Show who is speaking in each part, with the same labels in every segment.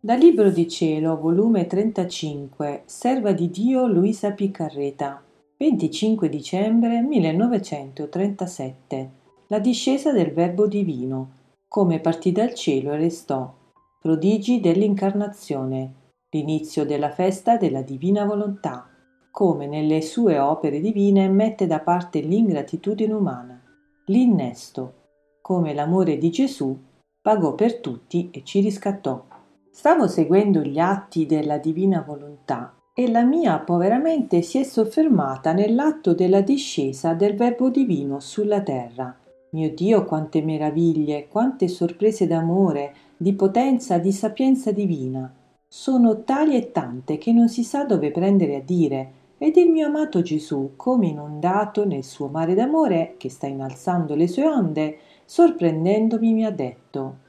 Speaker 1: Dal Libro di Cielo, volume 35, Serva di Dio Luisa Piccarreta, 25 dicembre 1937. La discesa del Verbo Divino, come partì dal cielo e restò. Prodigi dell'incarnazione, l'inizio della festa della divina volontà, come nelle sue opere divine mette da parte l'ingratitudine umana, l'innesto, come l'amore di Gesù pagò per tutti e ci riscattò. Stavo seguendo gli atti della divina volontà e la mia povera mente si è soffermata nell'atto della discesa del Verbo divino sulla terra. Mio Dio, quante meraviglie, quante sorprese d'amore, di potenza, di sapienza divina. Sono tali e tante che non si sa dove prendere a dire, ed il mio amato Gesù, come inondato nel suo mare d'amore che sta innalzando le sue onde, sorprendendomi mi ha detto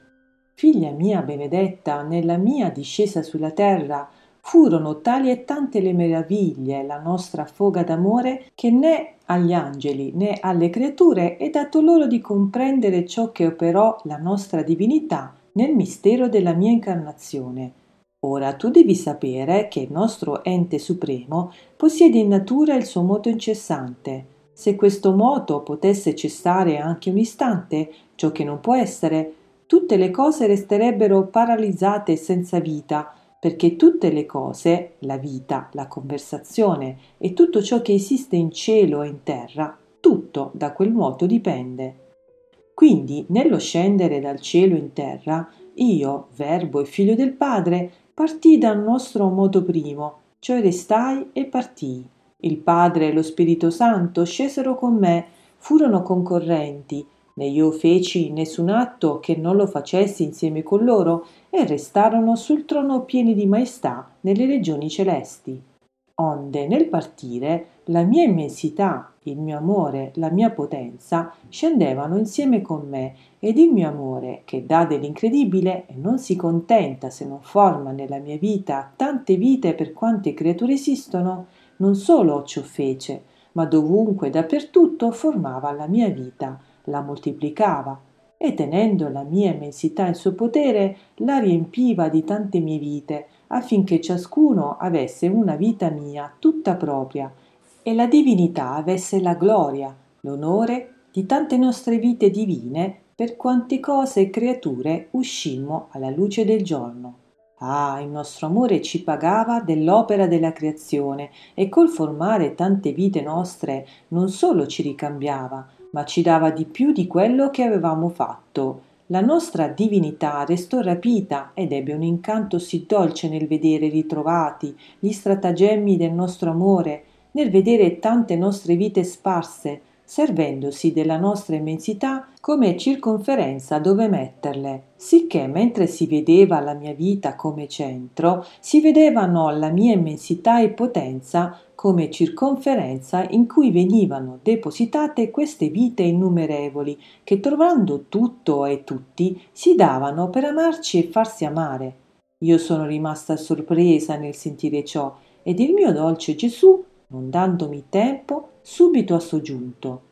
Speaker 1: Figlia mia benedetta, nella mia discesa sulla terra furono tali e tante le meraviglie, la nostra foga d'amore, che né agli angeli né alle creature è dato loro di comprendere ciò che operò la nostra divinità nel mistero della mia incarnazione. Ora tu devi sapere che il nostro ente supremo possiede in natura il suo moto incessante. Se questo moto potesse cessare anche un istante, ciò che non può essere, tutte le cose resterebbero paralizzate senza vita, perché tutte le cose, la vita, la conversazione e tutto ciò che esiste in cielo e in terra, tutto da quel nuoto dipende. Quindi, nello scendere dal cielo in terra, io, Verbo e Figlio del Padre, partii dal nostro modo primo, cioè restai e partii. Il Padre e lo Spirito Santo scesero con me, furono concorrenti, né io feci nessun atto che non lo facessi insieme con loro e restarono sul trono pieni di maestà nelle regioni celesti. Onde nel partire la mia immensità, il mio amore, la mia potenza scendevano insieme con me ed il mio amore, che dà dell'incredibile e non si contenta se non forma nella mia vita tante vite per quante creature esistono, non solo ciò fece, ma dovunque e dappertutto formava la mia vita, la moltiplicava e tenendo la mia immensità in suo potere la riempiva di tante mie vite affinché ciascuno avesse una vita mia tutta propria e la divinità avesse la gloria, l'onore di tante nostre vite divine per quante cose e creature uscimmo alla luce del giorno. Ah, il nostro amore ci pagava dell'opera della creazione e col formare tante vite nostre non solo ci ricambiava, ma ci dava di più di quello che avevamo fatto. La nostra divinità restò rapita ed ebbe un incanto sì dolce nel vedere ritrovati gli stratagemmi del nostro amore, nel vedere tante nostre vite sparse, servendosi della nostra immensità come circonferenza dove metterle, sicché mentre si vedeva la mia vita come centro, si vedevano la mia immensità e potenza come circonferenza in cui venivano depositate queste vite innumerevoli che trovando tutto e tutti si davano per amarci e farsi amare. Io sono rimasta sorpresa nel sentire ciò ed il mio dolce Gesù non dandomi tempo, subito ha soggiunto.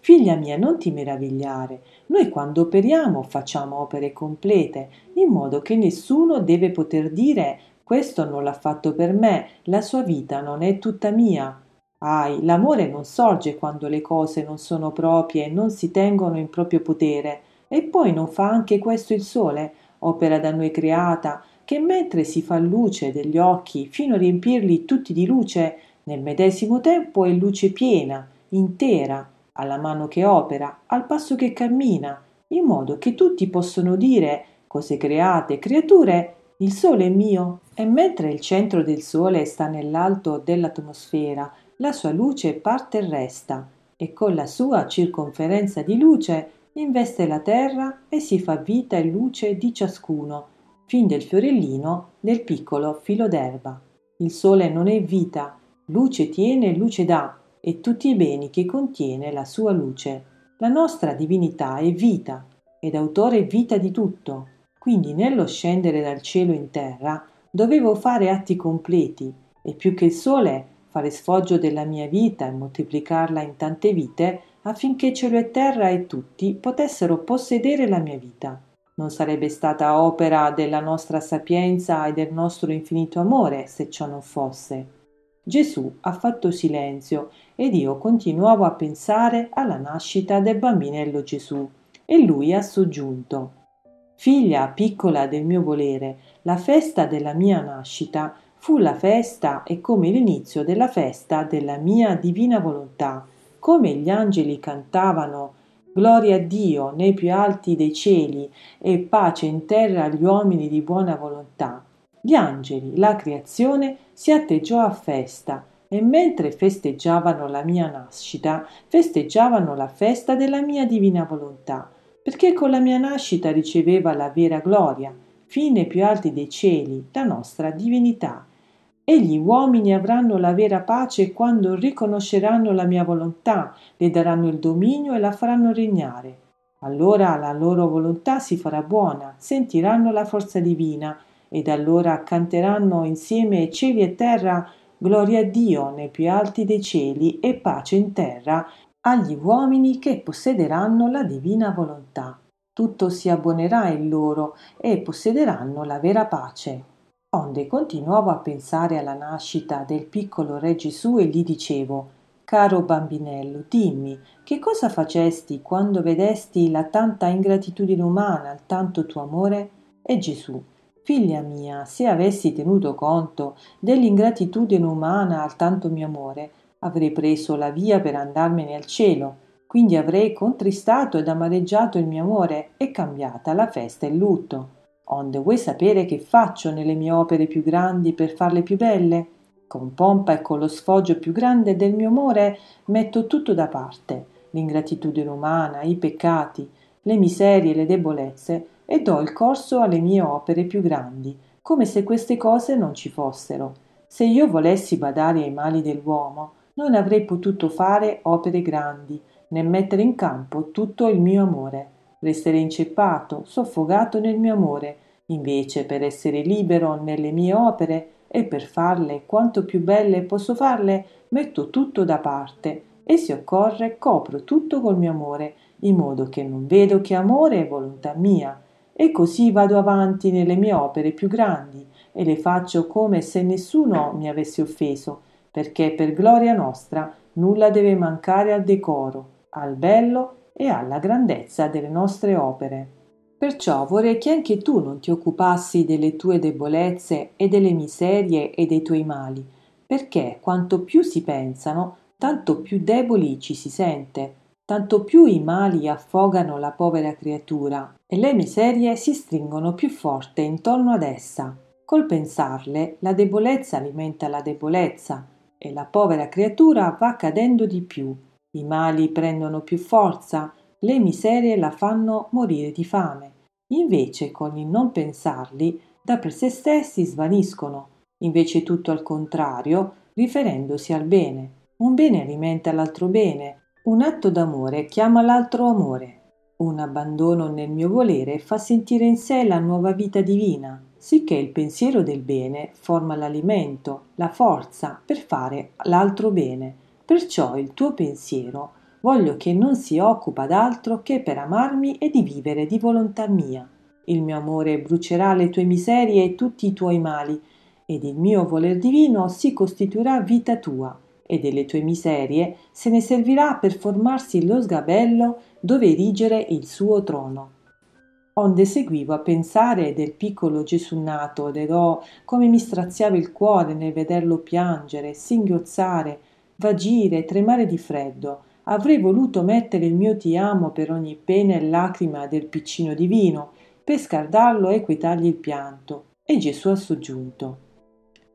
Speaker 1: Figlia mia, non ti meravigliare. Noi quando operiamo facciamo opere complete, in modo che nessuno deve poter dire questo non l'ha fatto per me, la sua vita non è tutta mia. Ahi, l'amore non sorge quando le cose non sono proprie e non si tengono in proprio potere. E poi non fa anche questo il sole, opera da noi creata, che mentre si fa luce degli occhi fino a riempirli tutti di luce, nel medesimo tempo è luce piena, intera, alla mano che opera, al passo che cammina, in modo che tutti possono dire, cose create, creature, il sole è mio, e mentre il centro del sole sta nell'alto dell'atmosfera, la sua luce parte e resta, e con la sua circonferenza di luce investe la terra e si fa vita e luce di ciascuno, fin del fiorellino del piccolo filo d'erba. Il sole non è vita, luce tiene luce dà, e tutti i beni che contiene la sua luce. La nostra divinità è vita, ed autore vita di tutto. Quindi nello scendere dal cielo in terra dovevo fare atti completi, e più che il sole fare sfoggio della mia vita e moltiplicarla in tante vite affinché cielo e terra e tutti potessero possedere la mia vita. Non sarebbe stata opera della nostra sapienza e del nostro infinito amore se ciò non fosse. Gesù ha fatto silenzio ed io continuavo a pensare alla nascita del bambinello Gesù e lui ha soggiunto Figlia piccola del mio volere, la festa della mia nascita fu la festa e come l'inizio della festa della mia divina volontà, come gli angeli cantavano Gloria a Dio nei più alti dei cieli e pace in terra agli uomini di buona volontà gli angeli, la creazione, si atteggiò a festa e mentre festeggiavano la mia nascita, festeggiavano la festa della mia divina volontà, perché con la mia nascita riceveva la vera gloria, fine più alti dei cieli, la nostra divinità. E gli uomini avranno la vera pace quando riconosceranno la mia volontà, le daranno il dominio e la faranno regnare. Allora la loro volontà si farà buona, sentiranno la forza divina, ed allora canteranno insieme cieli e terra gloria a Dio nei più alti dei cieli e pace in terra agli uomini che possederanno la divina volontà. Tutto si abbonerà in loro e possederanno la vera pace. Onde continuavo a pensare alla nascita del piccolo re Gesù e gli dicevo Caro bambinello, dimmi, che cosa facesti quando vedesti la tanta ingratitudine umana, il tanto tuo amore? E Gesù, Figlia mia, se avessi tenuto conto dell'ingratitudine umana al tanto mio amore, avrei preso la via per andarmene al cielo, quindi avrei contristato ed amareggiato il mio amore e cambiata la festa e il lutto. Onde vuoi sapere che faccio nelle mie opere più grandi per farle più belle? Con pompa e con lo sfoggio più grande del mio amore metto tutto da parte, l'ingratitudine umana, i peccati, le miserie, le debolezze, e do il corso alle mie opere più grandi, come se queste cose non ci fossero. Se io volessi badare ai mali dell'uomo, non avrei potuto fare opere grandi, né mettere in campo tutto il mio amore. Resterei inceppato, soffogato nel mio amore, invece per essere libero nelle mie opere e per farle quanto più belle posso farle, metto tutto da parte e se occorre copro tutto col mio amore, in modo che non vedo che amore è volontà mia, e così vado avanti nelle mie opere più grandi e le faccio come se nessuno mi avesse offeso, perché per gloria nostra nulla deve mancare al decoro, al bello e alla grandezza delle nostre opere. Perciò vorrei che anche tu non ti occupassi delle tue debolezze e delle miserie e dei tuoi mali, perché quanto più si pensano, tanto più deboli ci si sente, tanto più i mali affogano la povera creatura e le miserie si stringono più forte intorno ad essa. Col pensarle, la debolezza alimenta la debolezza e la povera creatura va cadendo di più. I mali prendono più forza, le miserie la fanno morire di fame. Invece, con il non pensarli, da per sé stessi svaniscono, invece tutto al contrario, riferendosi al bene. Un bene alimenta l'altro bene, un atto d'amore chiama l'altro amore. Un abbandono nel mio volere fa sentire in sé la nuova vita divina, sicché il pensiero del bene forma l'alimento, la forza per fare l'altro bene. Perciò il tuo pensiero voglio che non si occupa d'altro che per amarmi e di vivere di volontà mia. Il mio amore brucerà le tue miserie e tutti i tuoi mali, ed il mio voler divino si costituirà vita tua e delle tue miserie se ne servirà per formarsi lo sgabello dove erigere il suo trono. Onde seguivo a pensare del piccolo Gesù nato ed oh, come mi straziava il cuore nel vederlo piangere, singhiozzare, vagire, tremare di freddo. Avrei voluto mettere il mio ti amo per ogni pena e lacrima del piccino divino, per scaldarlo e quietargli il pianto. E Gesù ha soggiunto.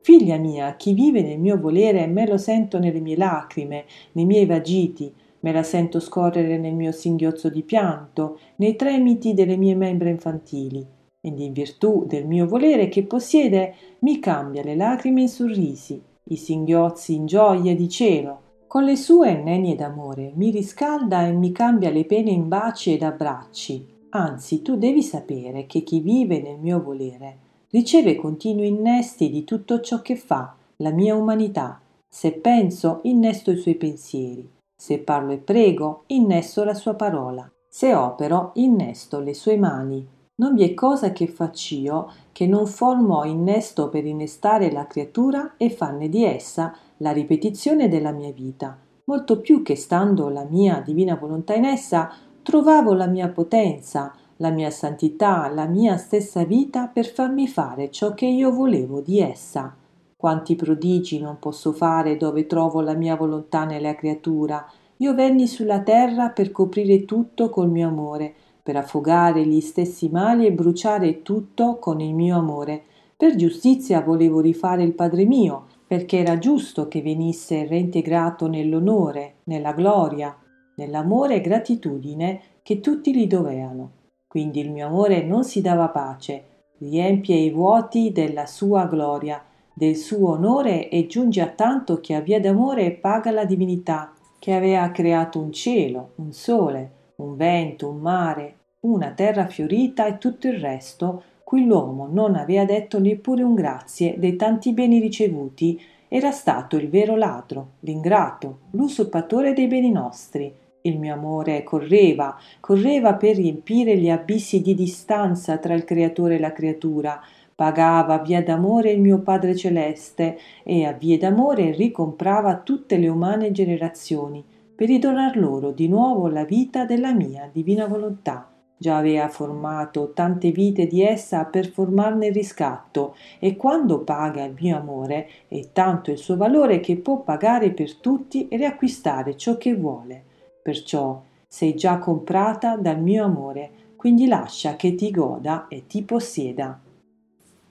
Speaker 1: Figlia mia, chi vive nel mio volere me lo sento nelle mie lacrime, nei miei vagiti, me la sento scorrere nel mio singhiozzo di pianto, nei tremiti delle mie membra infantili, ed in virtù del mio volere che possiede, mi cambia le lacrime in sorrisi, i singhiozzi in gioie di cielo. Con le sue nenie d'amore mi riscalda e mi cambia le pene in baci ed abbracci. Anzi, tu devi sapere che chi vive nel mio volere riceve continui innesti di tutto ciò che fa, la mia umanità. Se penso, innesto i suoi pensieri. Se parlo e prego, innesto la sua parola. Se opero, innesto le sue mani. Non vi è cosa che faccio che non formo innesto per innestare la creatura e farne di essa la ripetizione della mia vita, molto più che stando la mia divina volontà in essa, trovavo la mia potenza, la mia santità, la mia stessa vita per farmi fare ciò che io volevo di essa. Quanti prodigi non posso fare dove trovo la mia volontà nella creatura. Io venni sulla terra per coprire tutto col mio amore, per affogare gli stessi mali e bruciare tutto con il mio amore. Per giustizia volevo rifare il Padre mio, perché era giusto che venisse reintegrato nell'onore, nella gloria, nell'amore e gratitudine che tutti gli dovevano. Quindi il mio amore non si dava pace, riempie i vuoti della sua gloria, del suo onore e giunge a tanto che a via d'amore paga la divinità, che aveva creato un cielo, un sole, un vento, un mare, una terra fiorita e tutto il resto, cui l'uomo non aveva detto neppure un grazie dei tanti beni ricevuti, era stato il vero ladro, l'ingrato, l'usurpatore dei beni nostri. Il mio amore correva, correva per riempire gli abissi di distanza tra il creatore e la creatura, pagava via d'amore il mio Padre celeste e a vie d'amore ricomprava tutte le umane generazioni per ridonar loro di nuovo la vita della mia divina volontà. Già aveva formato tante vite di essa per formarne il riscatto e quando paga il mio amore è tanto il suo valore che può pagare per tutti e riacquistare ciò che vuole. Perciò sei già comprata dal mio amore, quindi lascia che ti goda e ti possieda.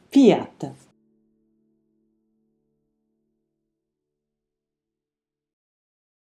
Speaker 1: Fiat